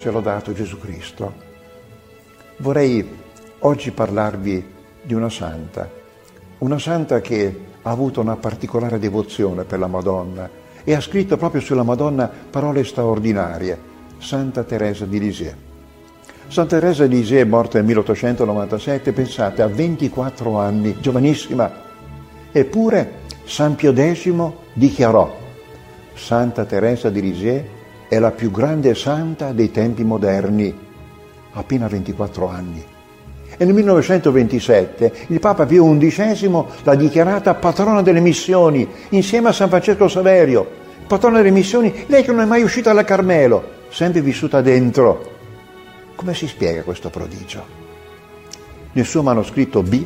sia lodato Gesù Cristo. Vorrei oggi parlarvi di una santa, una santa che ha avuto una particolare devozione per la Madonna e ha scritto proprio sulla Madonna parole straordinarie, Santa Teresa di Lisieux. Santa Teresa di Lisieux è morta nel 1897, pensate, a 24 anni, giovanissima. Eppure San Pio X dichiarò, Santa Teresa di Lisieux è la più grande santa dei tempi moderni, appena 24 anni. E nel 1927 il Papa Pio XI l'ha dichiarata patrona delle missioni, insieme a San Francesco Saverio. Patrona delle missioni, lei che non è mai uscita dal Carmelo, sempre vissuta dentro. Come si spiega questo prodigio? Nel suo manoscritto B,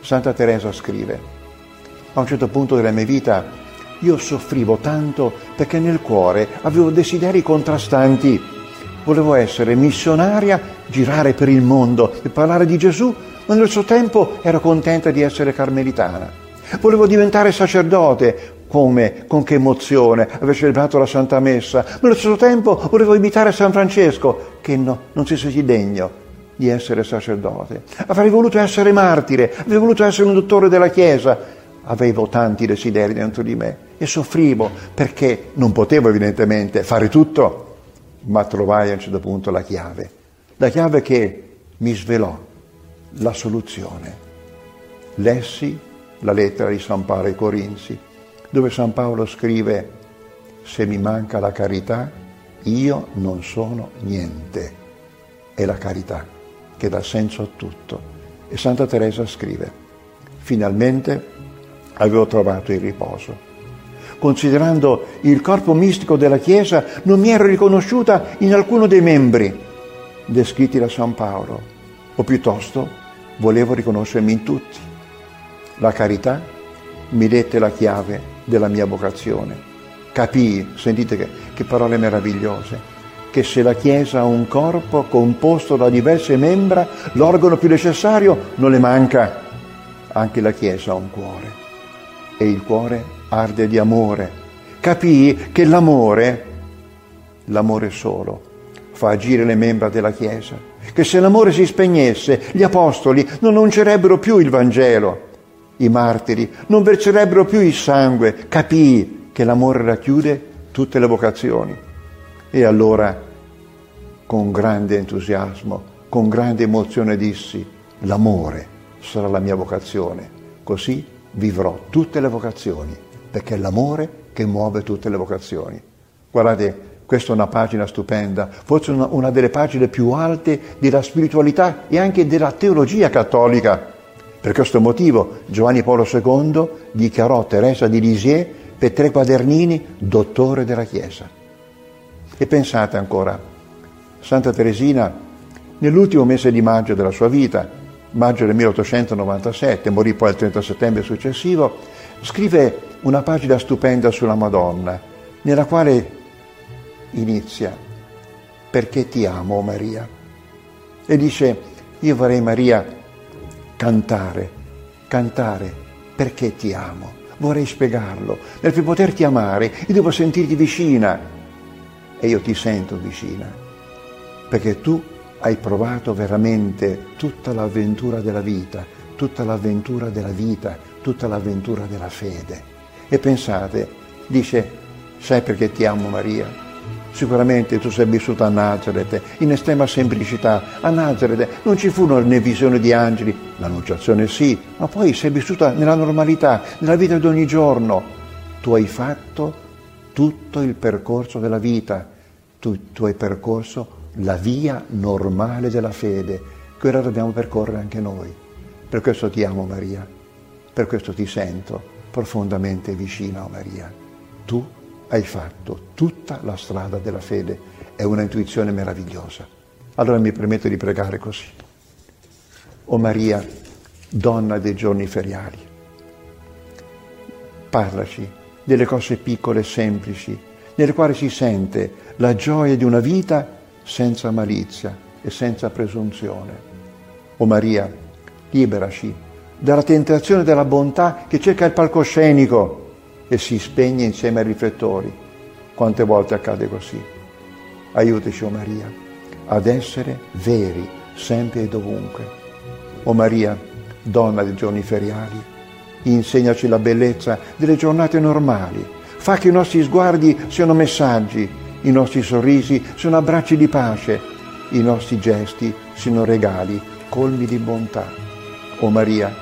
Santa Teresa scrive, a un certo punto della mia vita io soffrivo tanto perché nel cuore avevo desideri contrastanti. Volevo essere missionaria, girare per il mondo e parlare di Gesù, ma nel suo tempo ero contenta di essere carmelitana. Volevo diventare sacerdote, come, con che emozione, aver celebrato la Santa Messa, ma allo stesso tempo volevo imitare San Francesco, che no, non si sentì degno di essere sacerdote. Avrei voluto essere martire, avrei voluto essere un dottore della Chiesa, avevo tanti desideri dentro di me e soffrivo perché non potevo evidentemente fare tutto, ma trovai a un certo punto la chiave, la chiave che mi svelò la soluzione. Lessi la lettera di San Paolo ai Corinzi, dove San Paolo scrive, se mi manca la carità, io non sono niente. È la carità che dà senso a tutto. E Santa Teresa scrive, finalmente avevo trovato il riposo. Considerando il corpo mistico della Chiesa, non mi ero riconosciuta in alcuno dei membri descritti da San Paolo, o piuttosto volevo riconoscermi in tutti. La carità mi dette la chiave della mia vocazione. Capii, sentite che, che parole meravigliose, che se la Chiesa ha un corpo composto da diverse membra, l'organo più necessario non le manca. Anche la Chiesa ha un cuore e il cuore arde di amore. Capii che l'amore, l'amore solo, fa agire le membra della Chiesa, che se l'amore si spegnesse, gli apostoli non annuncerebbero più il Vangelo, i martiri non verserebbero più il sangue. Capii che l'amore racchiude tutte le vocazioni. E allora, con grande entusiasmo, con grande emozione dissi, l'amore sarà la mia vocazione. Così vivrò tutte le vocazioni, perché è l'amore che muove tutte le vocazioni. Guardate, questa è una pagina stupenda, forse una, una delle pagine più alte della spiritualità e anche della teologia cattolica. Per questo motivo Giovanni Paolo II dichiarò Teresa di Lisieux per tre quadernini dottore della Chiesa. E pensate ancora, Santa Teresina, nell'ultimo mese di maggio della sua vita, maggio del 1897, morì poi il 30 settembre successivo, scrive una pagina stupenda sulla Madonna, nella quale inizia, perché ti amo Maria? E dice, io vorrei Maria cantare, cantare perché ti amo. Vorrei spiegarlo. Nel poterti amare, io devo sentirti vicina. E io ti sento vicina. Perché tu hai provato veramente tutta l'avventura della vita, tutta l'avventura della vita, tutta l'avventura della fede. E pensate, dice, sai perché ti amo Maria? Sicuramente tu sei vissuta a Nazareth in estrema semplicità. A Nazareth non ci furono né visioni di angeli, l'annunciazione sì, ma poi sei vissuta nella normalità, nella vita di ogni giorno. Tu hai fatto tutto il percorso della vita, tu, tu hai percorso la via normale della fede ora dobbiamo percorrere anche noi. Per questo ti amo Maria, per questo ti sento profondamente vicino a Maria. Tu hai fatto tutta la strada della fede, è una intuizione meravigliosa. Allora mi permetto di pregare così. O Maria, donna dei giorni feriali, parlaci delle cose piccole e semplici, nelle quali si sente la gioia di una vita senza malizia e senza presunzione. O Maria, liberaci dalla tentazione della bontà che cerca il palcoscenico e si spegne insieme ai riflettori. Quante volte accade così? aiutaci, o Maria, ad essere veri sempre e dovunque. O Maria, donna dei giorni feriali, insegnaci la bellezza delle giornate normali, fa che i nostri sguardi siano messaggi, i nostri sorrisi siano abbracci di pace, i nostri gesti siano regali colmi di bontà. O oh Maria,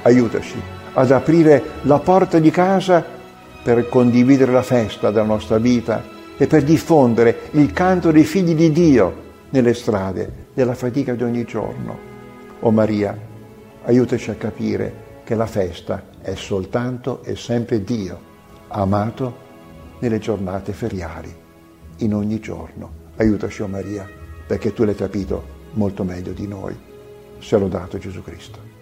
aiutaci ad aprire la porta di casa per condividere la festa della nostra vita e per diffondere il canto dei figli di Dio nelle strade della fatica di ogni giorno. O Maria, aiutaci a capire che la festa è soltanto e sempre Dio, amato nelle giornate feriali, in ogni giorno. Aiutaci, oh Maria, perché tu l'hai capito molto meglio di noi. Sia lodato Gesù Cristo.